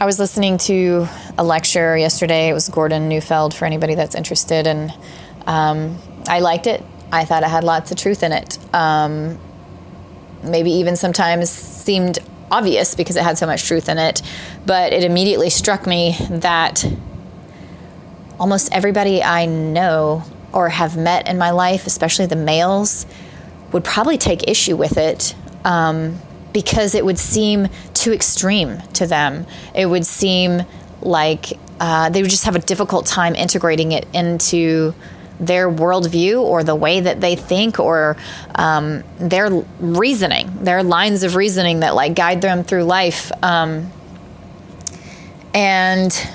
I was listening to a lecture yesterday. It was Gordon Neufeld for anybody that's interested, and um, I liked it. I thought it had lots of truth in it. Um, maybe even sometimes seemed obvious because it had so much truth in it, but it immediately struck me that almost everybody I know or have met in my life, especially the males, would probably take issue with it um, because it would seem too extreme to them. It would seem like uh, they would just have a difficult time integrating it into their worldview or the way that they think or um, their reasoning, their lines of reasoning that like guide them through life. Um, and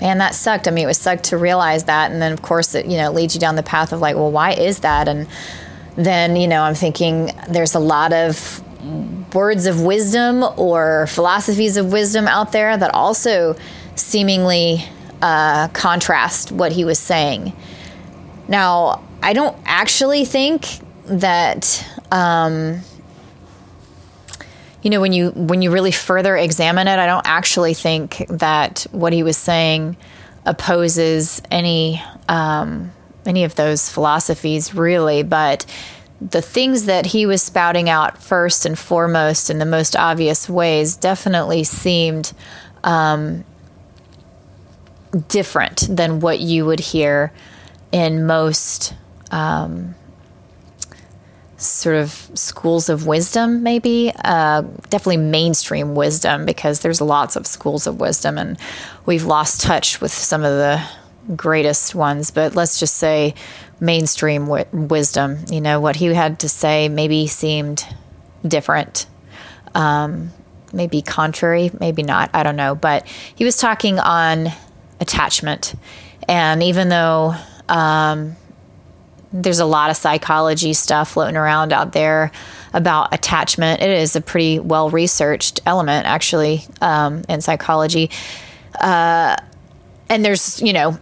man, that sucked. I mean, it was sucked to realize that, and then of course it you know leads you down the path of like, well, why is that? And then you know I'm thinking there's a lot of words of wisdom or philosophies of wisdom out there that also seemingly uh, contrast what he was saying. Now, I don't actually think that. Um, you know when you when you really further examine it i don't actually think that what he was saying opposes any um, any of those philosophies really but the things that he was spouting out first and foremost in the most obvious ways definitely seemed um, different than what you would hear in most um, sort of schools of wisdom, maybe. Uh, definitely mainstream wisdom, because there's lots of schools of wisdom, and we've lost touch with some of the greatest ones. But let's just say mainstream w- wisdom. You know, what he had to say maybe seemed different. Um, maybe contrary, maybe not. I don't know. But he was talking on attachment. And even though um, there's a lot of psychology stuff floating around out there about attachment. It is a pretty well researched element, actually, um, in psychology. Uh, and there's, you know,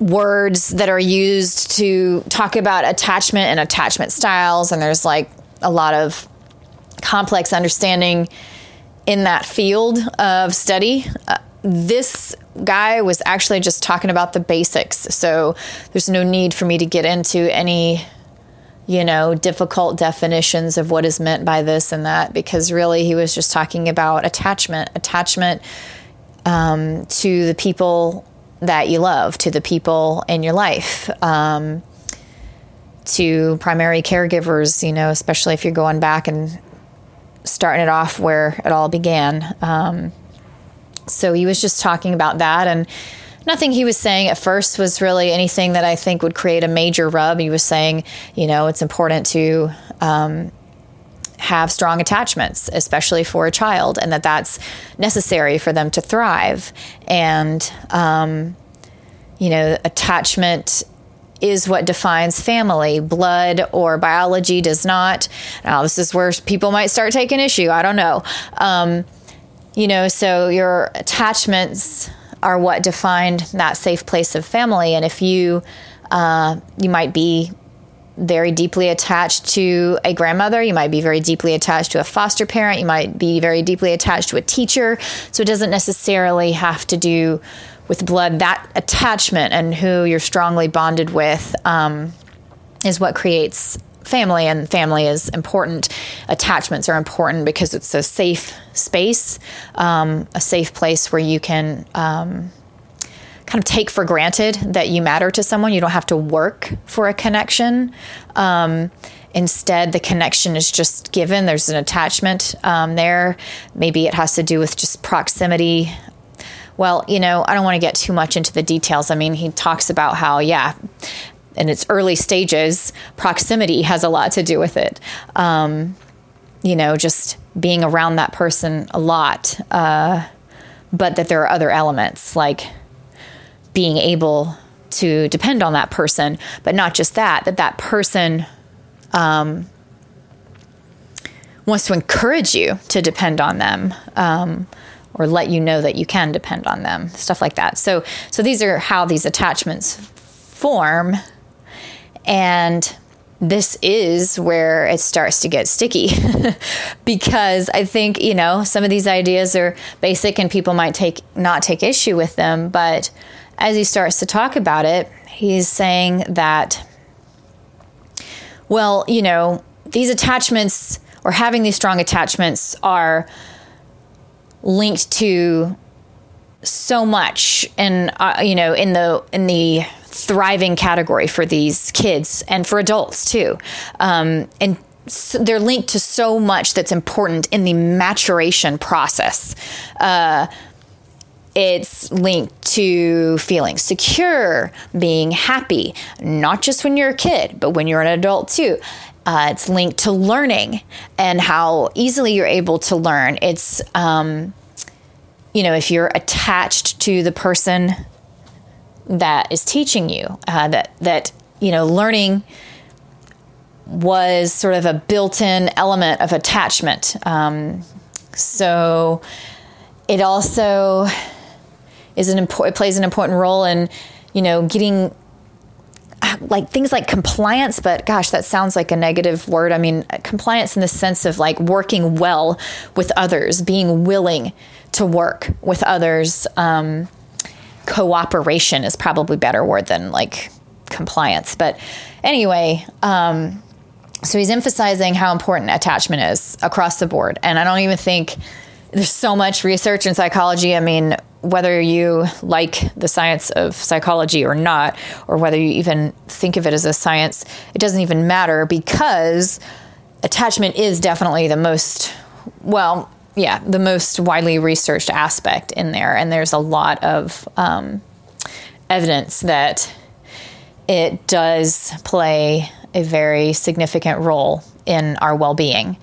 words that are used to talk about attachment and attachment styles. And there's like a lot of complex understanding in that field of study. Uh, this guy was actually just talking about the basics. So there's no need for me to get into any, you know, difficult definitions of what is meant by this and that because really he was just talking about attachment, attachment um, to the people that you love, to the people in your life. Um, to primary caregivers, you know, especially if you're going back and starting it off where it all began. Um, so he was just talking about that and nothing he was saying at first was really anything that I think would create a major rub. He was saying, you know, it's important to um, have strong attachments, especially for a child, and that that's necessary for them to thrive. And, um, you know, attachment is what defines family. Blood or biology does not. Now, this is where people might start taking issue. I don't know. Um, you know, so your attachments are what defined that safe place of family. And if you, uh, you might be very deeply attached to a grandmother, you might be very deeply attached to a foster parent, you might be very deeply attached to a teacher. So it doesn't necessarily have to do with blood. That attachment and who you're strongly bonded with um, is what creates family and family is important attachments are important because it's a safe space um, a safe place where you can um, kind of take for granted that you matter to someone. You don't have to work for a connection. Um, instead the connection is just given. There's an attachment um, there. Maybe it has to do with just proximity. Well, you know, I don't want to get too much into the details. I mean, he talks about how, yeah, in its early stages, proximity has a lot to do with it. Um, you know, just being around that person a lot, uh, but that there are other elements like being able to depend on that person, but not just that, that that person um, wants to encourage you to depend on them. Um, or let you know that you can depend on them, stuff like that. So, so these are how these attachments form and this is where it starts to get sticky because I think, you know, some of these ideas are basic and people might take not take issue with them, but as he starts to talk about it, he's saying that well, you know, these attachments or having these strong attachments are linked to so much and uh, you know in the in the thriving category for these kids and for adults too. Um, and so they're linked to so much that's important in the maturation process. Uh, it's linked to feeling secure, being happy, not just when you're a kid, but when you're an adult too. Uh, it's linked to learning and how easily you're able to learn. It's, um, you know, if you're attached to the person that is teaching you, uh, that that you know, learning was sort of a built-in element of attachment. Um, so it also is an it plays an important role in, you know, getting like things like compliance, but gosh, that sounds like a negative word. I mean, compliance in the sense of like working well with others, being willing to work with others. Um, cooperation is probably better word than like compliance. But anyway, um, so he's emphasizing how important attachment is across the board. And I don't even think there's so much research in psychology. I mean, whether you like the science of psychology or not, or whether you even think of it as a science, it doesn't even matter because attachment is definitely the most, well, yeah, the most widely researched aspect in there. And there's a lot of um, evidence that it does play a very significant role in our well being,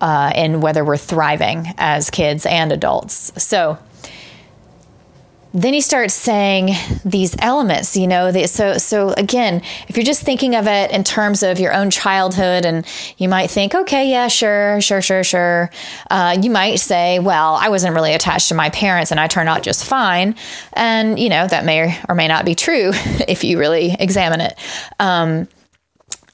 uh, in whether we're thriving as kids and adults. So, then he starts saying these elements you know the, so so again if you're just thinking of it in terms of your own childhood and you might think okay yeah sure sure sure sure uh, you might say well i wasn't really attached to my parents and i turned out just fine. And you know that may or may not be true if you really examine it. Um,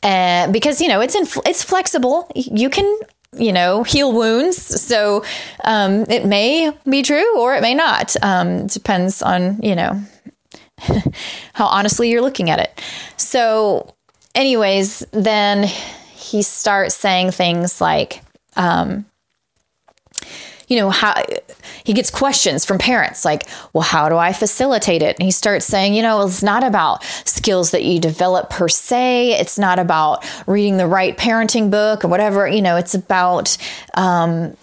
because you know it's in, it's flexible. You can you know, heal wounds. So um, it may be true or it may not. Um, depends on, you know, how honestly you're looking at it. So, anyways, then he starts saying things like, um, you know, how he gets questions from parents like, well, how do I facilitate it? And he starts saying, you know, it's not about skills that you develop per se. It's not about reading the right parenting book or whatever. You know, it's about, um,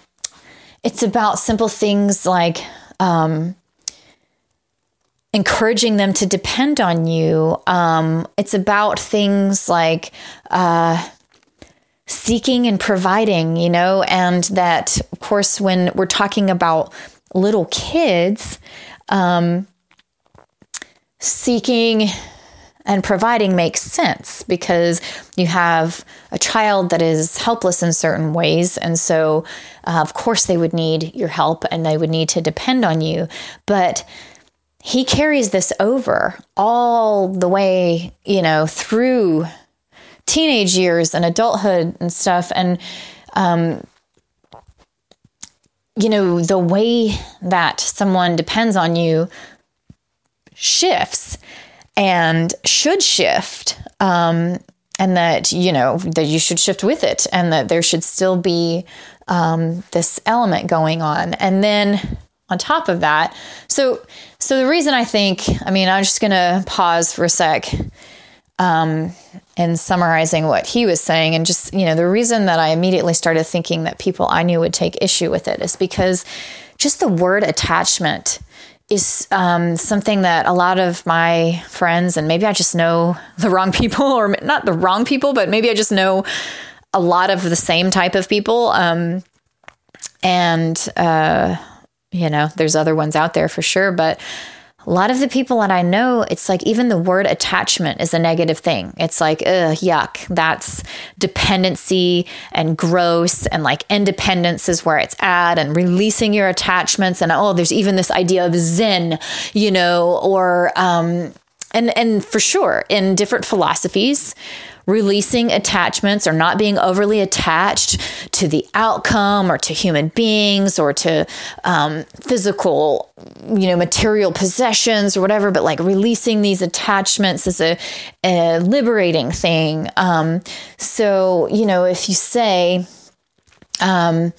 it's about simple things like, um, encouraging them to depend on you. Um, it's about things like, uh, seeking and providing, you know, and that, of course, when we're talking about little kids, um, seeking and providing makes sense because you have a child that is helpless in certain ways. And so, uh, of course, they would need your help and they would need to depend on you. But he carries this over all the way, you know, through teenage years and adulthood and stuff. And, um, you know, the way that someone depends on you shifts and should shift. Um, and that, you know, that you should shift with it and that there should still be um, this element going on. And then on top of that, so so the reason I think, I mean, I'm just gonna pause for a sec um, and summarizing what he was saying. And just, you know, the reason that I immediately started thinking that people I knew would take issue with it is because just the word attachment is um, something that a lot of my friends, and maybe I just know the wrong people, or not the wrong people, but maybe I just know a lot of the same type of people. Um, and, uh, you know, there's other ones out there for sure, but a lot of the people that I know, it's like even the word attachment is a negative thing. It's like, ugh, yuck. That's dependency and gross, and like independence is where it's at, and releasing your attachments. And oh, there's even this idea of Zen, you know, or, um, and, and for sure, in different philosophies, releasing attachments or not being overly attached to the outcome or to human beings or to um, physical, you know, material possessions or whatever, but like releasing these attachments is a, a liberating thing. Um, so, you know, if you say, um,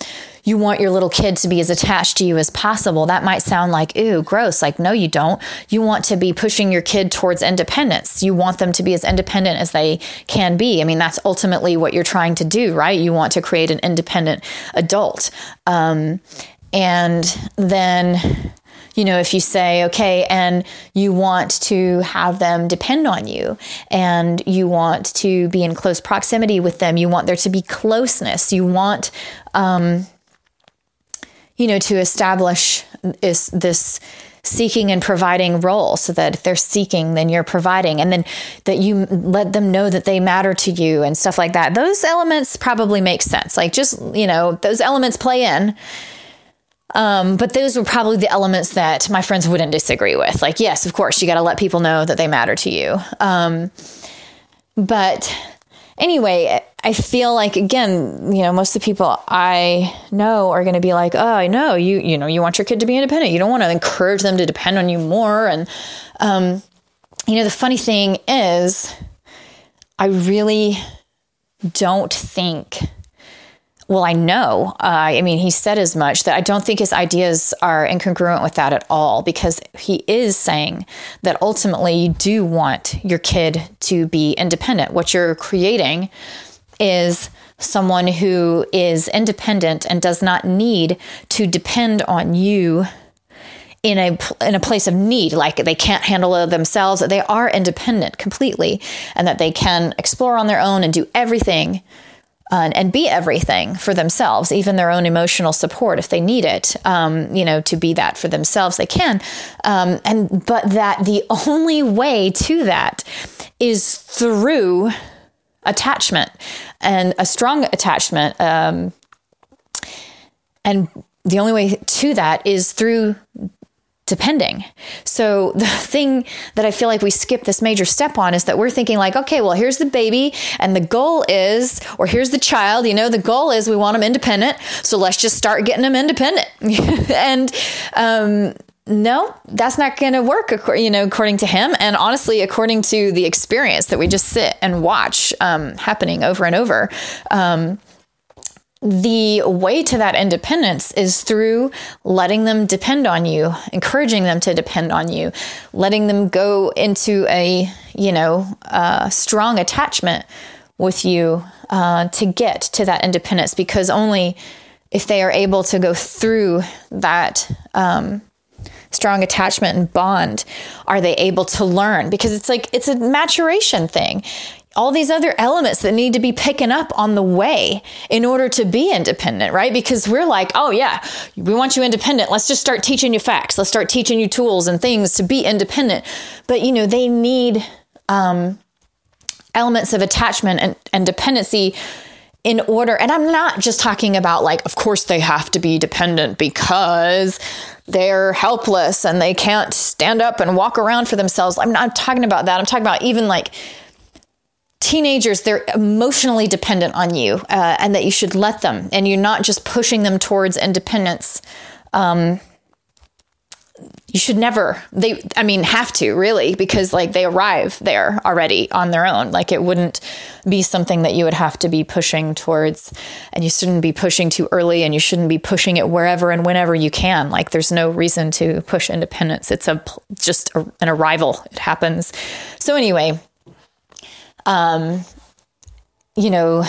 you want your little kid to be as attached to you as possible. That might sound like, ooh, gross. Like, no, you don't. You want to be pushing your kid towards independence. You want them to be as independent as they can be. I mean, that's ultimately what you're trying to do, right? You want to create an independent adult. Um, and then you know, if you say, okay, and you want to have them depend on you and you want to be in close proximity with them, you want there to be closeness, you want, um, you know, to establish is this seeking and providing role so that if they're seeking then you're providing and then that you let them know that they matter to you and stuff like that those elements probably make sense like just you know those elements play in um, but those were probably the elements that my friends wouldn't disagree with. Like, yes, of course, you got to let people know that they matter to you. Um, but anyway, I feel like again, you know, most of the people I know are going to be like, "Oh, I know you. You know, you want your kid to be independent. You don't want to encourage them to depend on you more." And um, you know, the funny thing is, I really don't think well, I know. Uh, I mean, he said as much that I don't think his ideas are incongruent with that at all because he is saying that ultimately you do want your kid to be independent. What you're creating is someone who is independent and does not need to depend on you in a in a place of need like they can't handle it themselves they are independent completely and that they can explore on their own and do everything and be everything for themselves, even their own emotional support if they need it. Um, you know, to be that for themselves, they can. Um, and but that the only way to that is through attachment and a strong attachment. Um, and the only way to that is through depending. So the thing that I feel like we skip this major step on is that we're thinking like, okay, well, here's the baby and the goal is, or here's the child, you know, the goal is we want them independent. So let's just start getting them independent. and, um, no, that's not going to work, you know, according to him, and honestly, according to the experience that we just sit and watch um, happening over and over. Um, the way to that independence is through letting them depend on you, encouraging them to depend on you, letting them go into a, you know, strong attachment with you uh, to get to that independence because only if they are able to go through that um, strong attachment and bond are they able to learn because it's like it's a maturation thing all these other elements that need to be picking up on the way in order to be independent, right? Because we're like, oh, yeah, we want you independent. Let's just start teaching you facts. Let's start teaching you tools and things to be independent. But, you know, they need um, elements of attachment and, and dependency in order. And I'm not just talking about like, of course, they have to be dependent because they're helpless and they can't stand up and walk around for themselves. I'm not talking about that. I'm talking about even like, teenagers they're emotionally dependent on you uh, and that you should let them. And you're not just pushing them towards independence. Um, you should never they i mean have to really because like they arrive there already on their own. Like it wouldn't be something that you would have to be pushing towards. And you shouldn't be pushing too early and you shouldn't be pushing it wherever and whenever you can. Like there's no reason to push independence. It's a just a, an arrival. It happens. So anyway um, you know,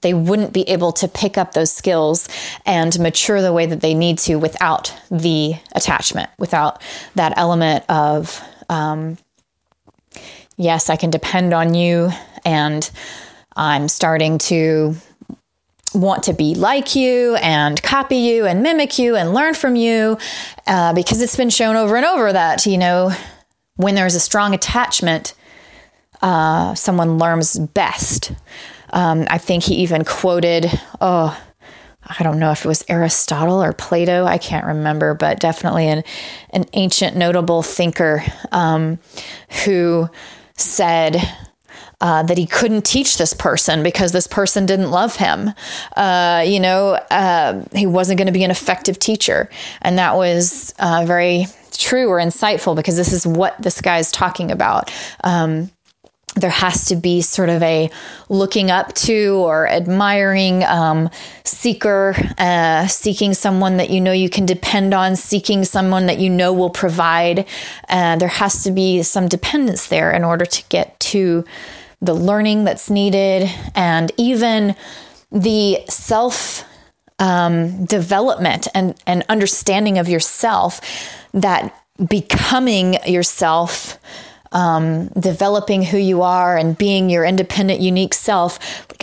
they wouldn't be able to pick up those skills and mature the way that they need to without the attachment, without that element of, um, yes, I can depend on you, and I'm starting to want to be like you and copy you and mimic you and learn from you uh, because it's been shown over and over that, you know, when there's a strong attachment, uh, someone learns best. Um, I think he even quoted, oh, I don't know if it was Aristotle or Plato, I can't remember, but definitely an, an ancient notable thinker um, who said, uh, that he couldn't teach this person because this person didn't love him. Uh, you know, uh, he wasn't going to be an effective teacher. And that was uh, very true or insightful because this is what this guy is talking about. Um, there has to be sort of a looking up to or admiring um, seeker, uh, seeking someone that you know you can depend on, seeking someone that you know will provide. Uh, there has to be some dependence there in order to get to the learning that's needed and even the self um, development and, and understanding of yourself that becoming yourself um, developing who you are and being your independent, unique self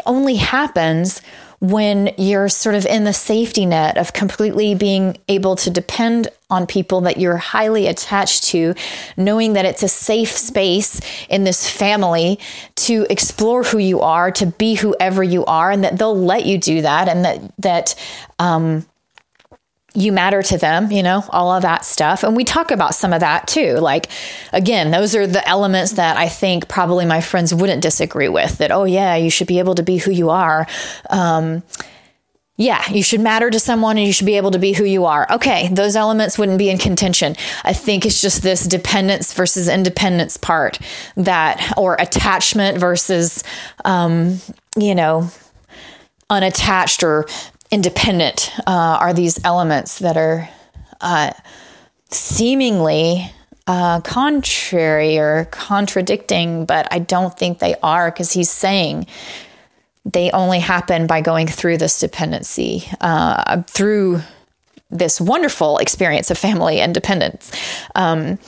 only happens when you're sort of in the safety net of completely being able to depend on people that you're highly attached to, knowing that it's a safe space in this family to explore who you are, to be whoever you are, and that they'll let you do that, and that that um, you matter to them, you know, all of that stuff. And we talk about some of that too. Like, again, those are the elements that I think probably my friends wouldn't disagree with that, oh, yeah, you should be able to be who you are. Um, yeah, you should matter to someone and you should be able to be who you are. Okay, those elements wouldn't be in contention. I think it's just this dependence versus independence part that, or attachment versus, um, you know, unattached or independent uh, are these elements that are uh, seemingly uh, contrary or contradicting, but I don't think they are because he's saying they only happen by going through this dependency, uh, through this wonderful experience of family independence. Um,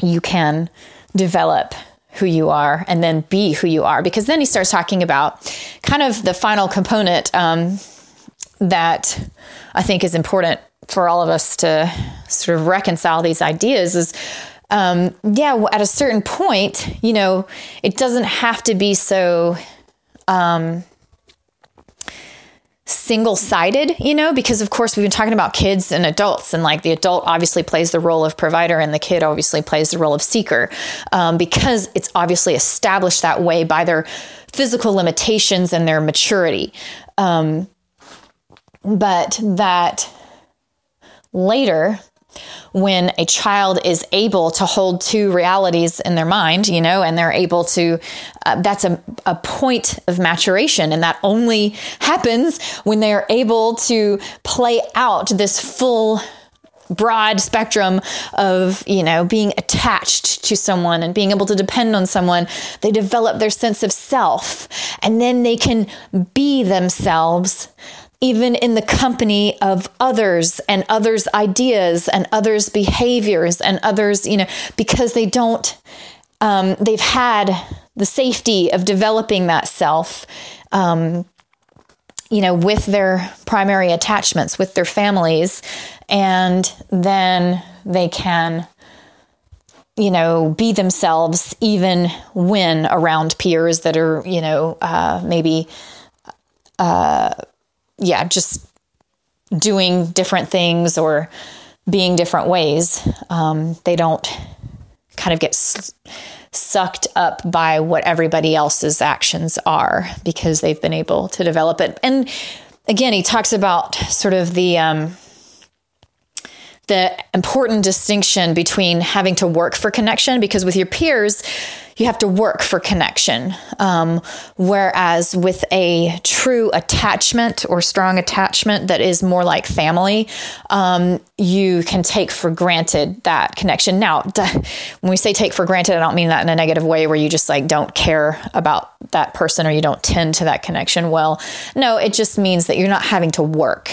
you can develop who you are and then be who you are because then he starts talking about kind of the final component um, that I think is important for all of us to sort of reconcile these ideas is um, yeah, at a certain point, you know, it doesn't have to be so um, single sided, you know, because of course we've been talking about kids and adults, and like the adult obviously plays the role of provider and the kid obviously plays the role of seeker um, because it's obviously established that way by their physical limitations and their maturity. Um, but that later, when a child is able to hold two realities in their mind, you know, and they're able to, uh, that's a, a point of maturation. And that only happens when they are able to play out this full broad spectrum of you know being attached to someone and being able to depend on someone they develop their sense of self and then they can be themselves even in the company of others and others' ideas and others' behaviors and others, you know, because they don't, um, they've had the safety of developing that self, um, you know, with their primary attachments, with their families, and then they can you know, be themselves even when around peers that are, you know, uh, maybe uh, yeah, just doing different things or being different ways. Um, they don't kind of get s- sucked up by what everybody else's actions are because they've been able to develop it. And again, he talks about sort of the um, the important distinction between having to work for connection because with your peers you have to work for connection. Um, whereas with a true attachment or strong attachment that is more like family, um, you can take for granted that connection. Now, when we say take for granted, I don't mean that in a negative way where you just like don't care about that person or you don't tend to that connection well. No, it just means that you're not having to work.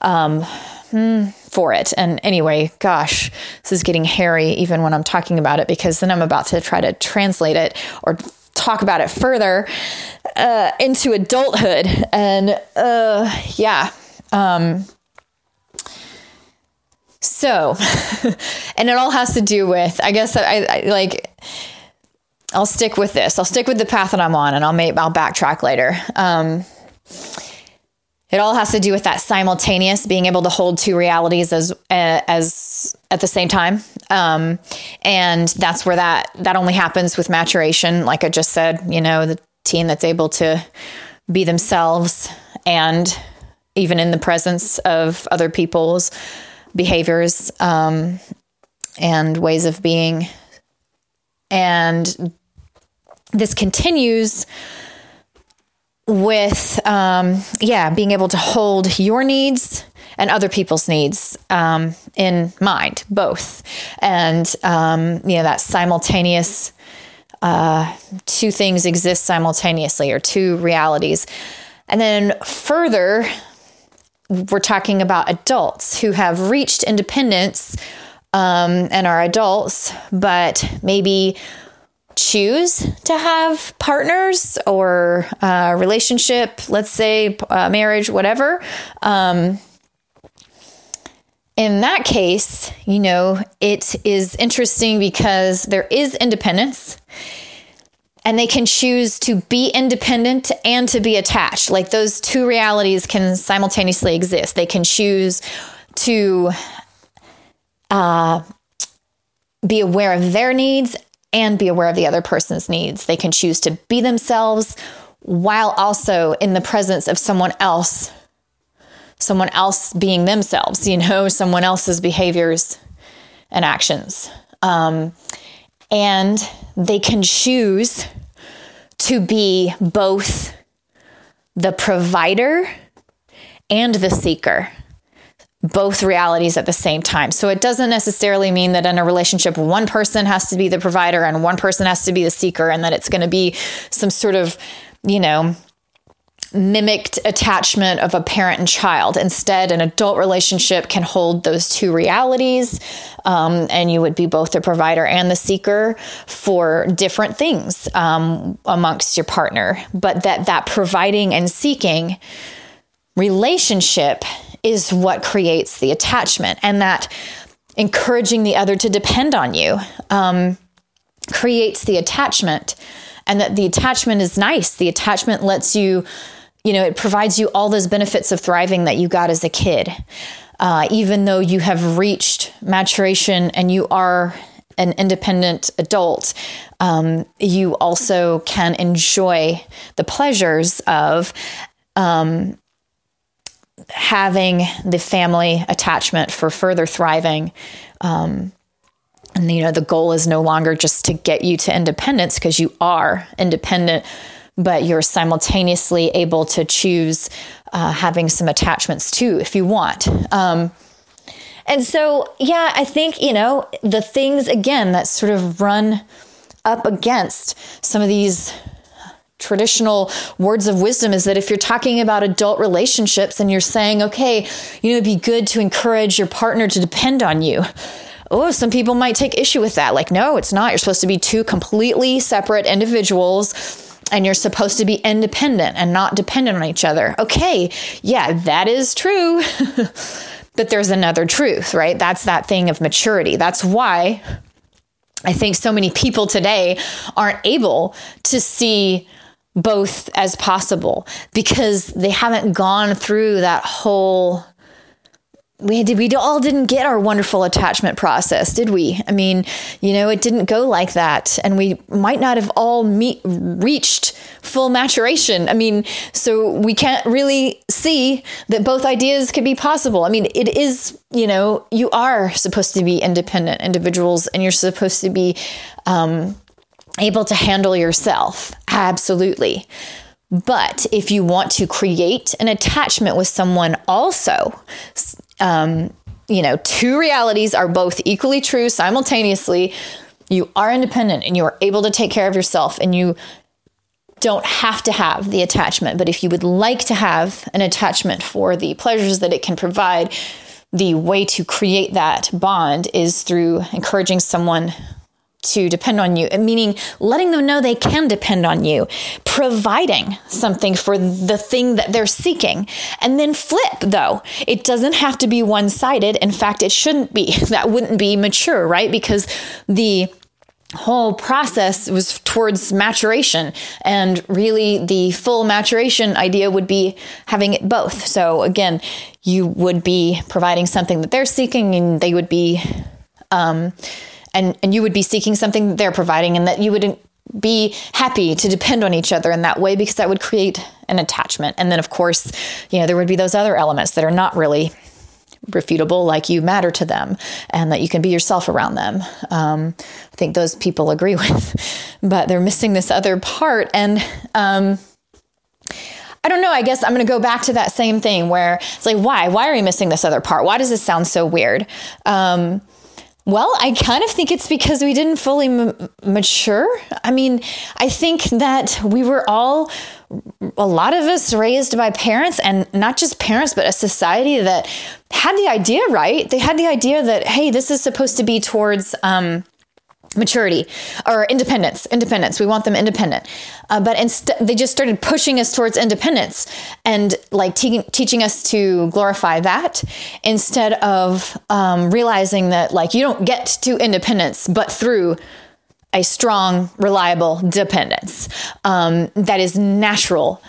Um, hmm, for it. And anyway, gosh, this is getting hairy even when I'm talking about it because then I'm about to try to translate it or talk about it further uh, into adulthood. And uh, yeah. Um, so, and it all has to do with, I guess, I, I like. I'll stick with this. I'll stick with the path that I'm on, and I'll make I'll backtrack later. Um, it all has to do with that simultaneous being able to hold two realities as uh, as at the same time Um, and that's where that that only happens with maturation. Like I just said, you know, the teen that's able to be themselves and even in the presence of other people's behaviors um, and ways of being. And this continues with, um, yeah, being able to hold your needs and other people's needs um, in mind, both. And, um, you know, that simultaneous, uh, two things exist simultaneously or two realities. And then further, we're talking about adults who have reached independence um, and are adults, but maybe choose to have partners or a uh, relationship, let's say uh, marriage, whatever. Um, in that case, you know, it is interesting because there is independence and they can choose to be independent and to be attached. Like those two realities can simultaneously exist. They can choose to uh, be aware of their needs and be aware of the other person's needs. They can choose to be themselves while also in the presence of someone else, someone else being themselves, you know, someone else's behaviors and actions. Um, and they can choose to be both the provider and the seeker both realities at the same time. So it doesn't necessarily mean that in a relationship, one person has to be the provider and one person has to be the seeker, and that it's going to be some sort of, you know, mimicked attachment of a parent and child. Instead, an adult relationship can hold those two realities, um, and you would be both the provider and the seeker for different things um, amongst your partner. But that that providing and seeking relationship is what creates the attachment, and that encouraging the other to depend on you um, creates the attachment and that the attachment is nice. The attachment lets you you know, it provides you all those benefits of thriving that you got as a kid. Uh, even though you have reached maturation and you are an independent adult, um, you also can enjoy the pleasures of um, having the family attachment for further thriving. Um, and you know, the goal is no longer just to get you to independence because you are independent but you're simultaneously able to choose uh, having some attachments too if you want. Um, and so, yeah, I think, you know, the things again that sort of run up against some of these traditional words of wisdom is that if you're talking about adult relationships and you're saying, okay, you know, it'd be good to encourage your partner to depend on you. Oh, some people might take issue with that. Like, no, it's not. You're supposed to be two completely separate individuals and you're supposed to be independent and not dependent on each other. Okay, yeah, that is true. but there's another truth, right? That's that thing of maturity. That's why I think so many people today aren't able to see both as possible because they haven't gone through that whole we did we all didn't get our wonderful attachment process did we? I mean you know it didn't go like that. And we might not have all meet, reached full maturation. I mean so we can't really see that both ideas could be possible. I mean it is you know you are supposed to be independent individuals and you're supposed to be um, able to handle yourself absolutely but if you want to create an attachment with someone also, um, you know, two realities are both equally true simultaneously. You are independent and you are able to take care of yourself and you don't have to have the attachment. But if you would like to have an attachment for the pleasures that it can provide, the way to create that bond is through encouraging someone to depend on you, meaning letting them know they can depend on you, providing something for the thing that they're seeking. And then flip, though. It doesn't have to be one sided. In fact, it shouldn't be. That wouldn't be mature, right? Because the whole process was towards maturation and really the full maturation idea would be having it both so again you would be providing something that they're seeking and they would be Um, and, and you would be seeking something they're providing and that you wouldn't be happy to depend on each other in that way because that would create an attachment. And then, of course, you know, there would be those other elements that are not really refutable, like you matter to them and that you can be yourself around them. Um, I think those people agree with, but they're missing this other part. And, um, I don't know. I guess I'm going to go back to that same thing where it's like, why? Why are we missing this other part? Why does this sound so weird? Um, well, I kind of think it's because we didn't fully m- mature. I mean, I think that we were all, a lot of us raised by parents, and not just parents, but a society that had the idea right. They had the idea that, hey, this is supposed to be towards, um, maturity or independence independence. We want them independent. Uh, but instead they just started pushing us towards independence and like te- teaching us to glorify that instead of um, realizing that like you don't get to independence but through a strong reliable dependence um, that is natural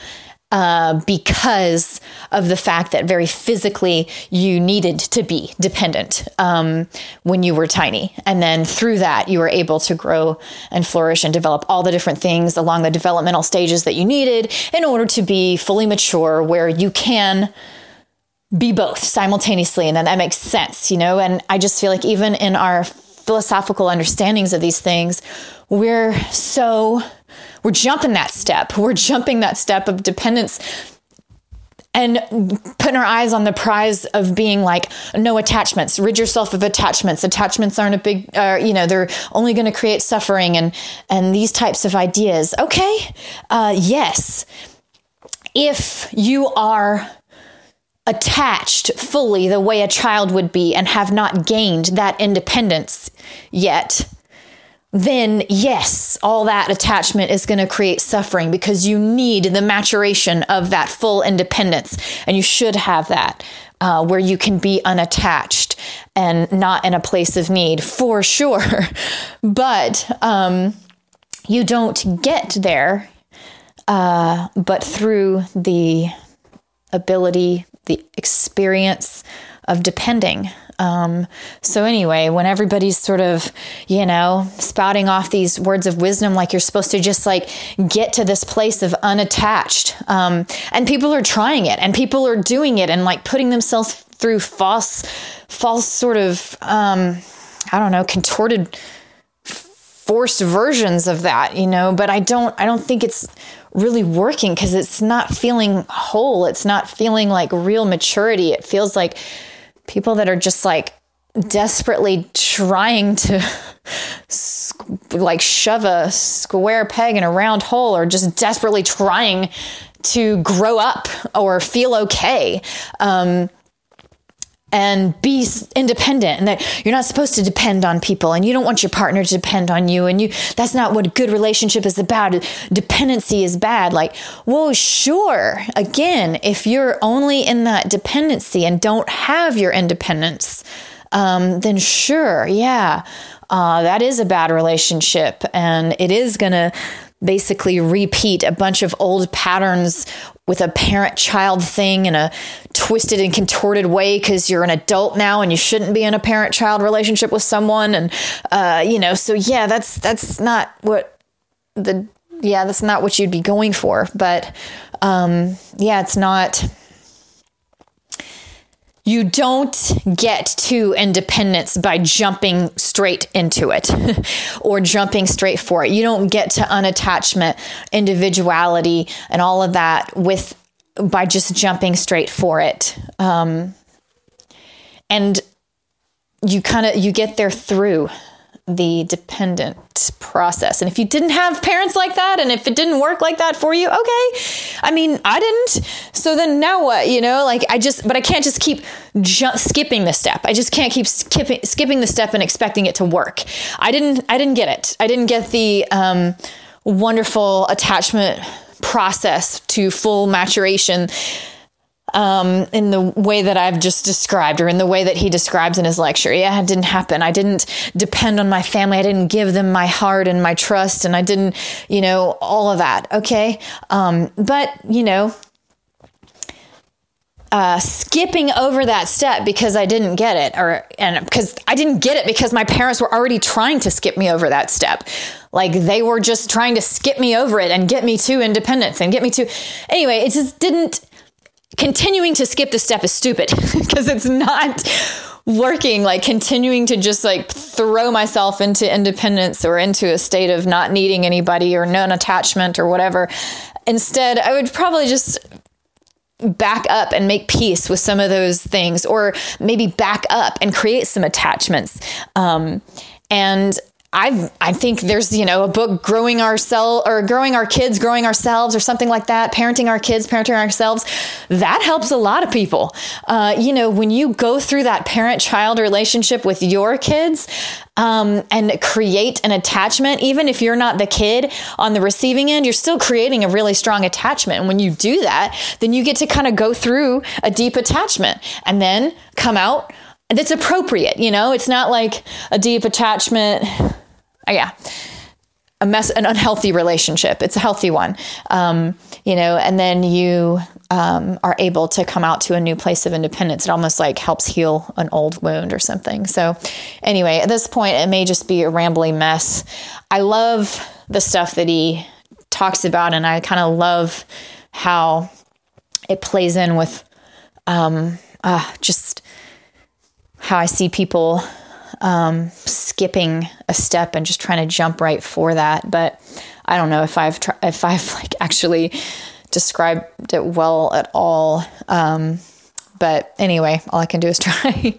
uh, because of the fact that very physically you needed to be dependent um, when you were tiny. And then through that, you were able to grow and flourish and develop all the different things along the developmental stages that you needed in order to be fully mature, where you can be both simultaneously. And then that makes sense, you know? And I just feel like even in our philosophical understandings of these things, we're so we're jumping that step. We're jumping that step of dependence and putting our eyes on the prize of being like no attachments. Rid yourself of attachments. Attachments aren't a big uh, you know they're only going to create suffering and and these types of ideas. Okay uh, yes. If you are attached fully the way a child would be and have not gained that independence yet then yes, all that attachment is going to create suffering because you need the maturation of that full independence. And you should have that uh, where you can be unattached and not in a place of need for sure. but um, you don't get there uh, but through the ability, the experience of depending um, so, anyway, when everybody's sort of, you know, spouting off these words of wisdom, like you're supposed to just like get to this place of unattached, um, and people are trying it and people are doing it and like putting themselves through false, false sort of, um, I don't know, contorted, forced versions of that, you know, but I don't, I don't think it's really working because it's not feeling whole. It's not feeling like real maturity. It feels like, people that are just like desperately trying to like shove a square peg in a round hole or just desperately trying to grow up or feel okay. Um, and be independent and that you're not supposed to depend on people and you don't want your partner to depend on you and you that's not what a good relationship is about. Dependency is bad. Like well sure. Again if you're only in that dependency and don't have your independence um, then sure yeah. Uh, that is a bad relationship and it is going to basically repeat a bunch of old patterns with a parent child thing in a twisted and contorted way because you're an adult now and you shouldn't be in a parent child relationship with someone and uh, you know so yeah that's that's not what the yeah that's not what you'd be going for. But um, yeah it's not you don't get to independence by jumping straight into it or jumping straight for it. You don't get to unattachment, individuality, and all of that with by just jumping straight for it. Um, and you kind of you get there through the dependent process. And if you didn't have parents like that, and if it didn't work like that for you, okay. I mean, I didn't. So then now what? You know, like I just, but I can't just keep ju- skipping the step. I just can't keep skipping skipping the step and expecting it to work. I didn't. I didn't get it. I didn't get the um, wonderful attachment process to full maturation um, in the way that I've just described, or in the way that he describes in his lecture. Yeah, it didn't happen. I didn't depend on my family. I didn't give them my heart and my trust, and I didn't, you know, all of that. Okay. Um, but, you know, uh, skipping over that step because I didn't get it, or and because I didn't get it because my parents were already trying to skip me over that step. Like they were just trying to skip me over it and get me to independence and get me to. Anyway, it just didn't. Continuing to skip the step is stupid because it's not working. Like continuing to just like throw myself into independence or into a state of not needing anybody or non attachment or whatever. Instead i would probably just back up and make peace with some of those things or maybe back up and create some attachments. Um, and I I think there's you know a book growing ourselves or growing our kids, growing ourselves, or something like that. Parenting our kids, parenting ourselves. That helps a lot of people. Uh, you know, when you go through that parent-child relationship with your kids um, and create an attachment, even if you're not the kid on the receiving end, you're still creating a really strong attachment. And when you do that, then you get to kind of go through a deep attachment and then come out that's appropriate. You know, it's not like a deep attachment yeah. A mess an unhealthy relationship. It's a healthy one. Um, you know and then you um, are able to come out to a new place of independence. It almost like helps heal an old wound or something. So anyway at this point it may just be a rambling mess. I love the stuff that he talks about and i kind of love how it plays in with um, uh, just how i see people um, skipping a step and just trying to jump right for that. But I don't know if I've tr- if I've like actually described it well at all. Um, but anyway, all I can do is try.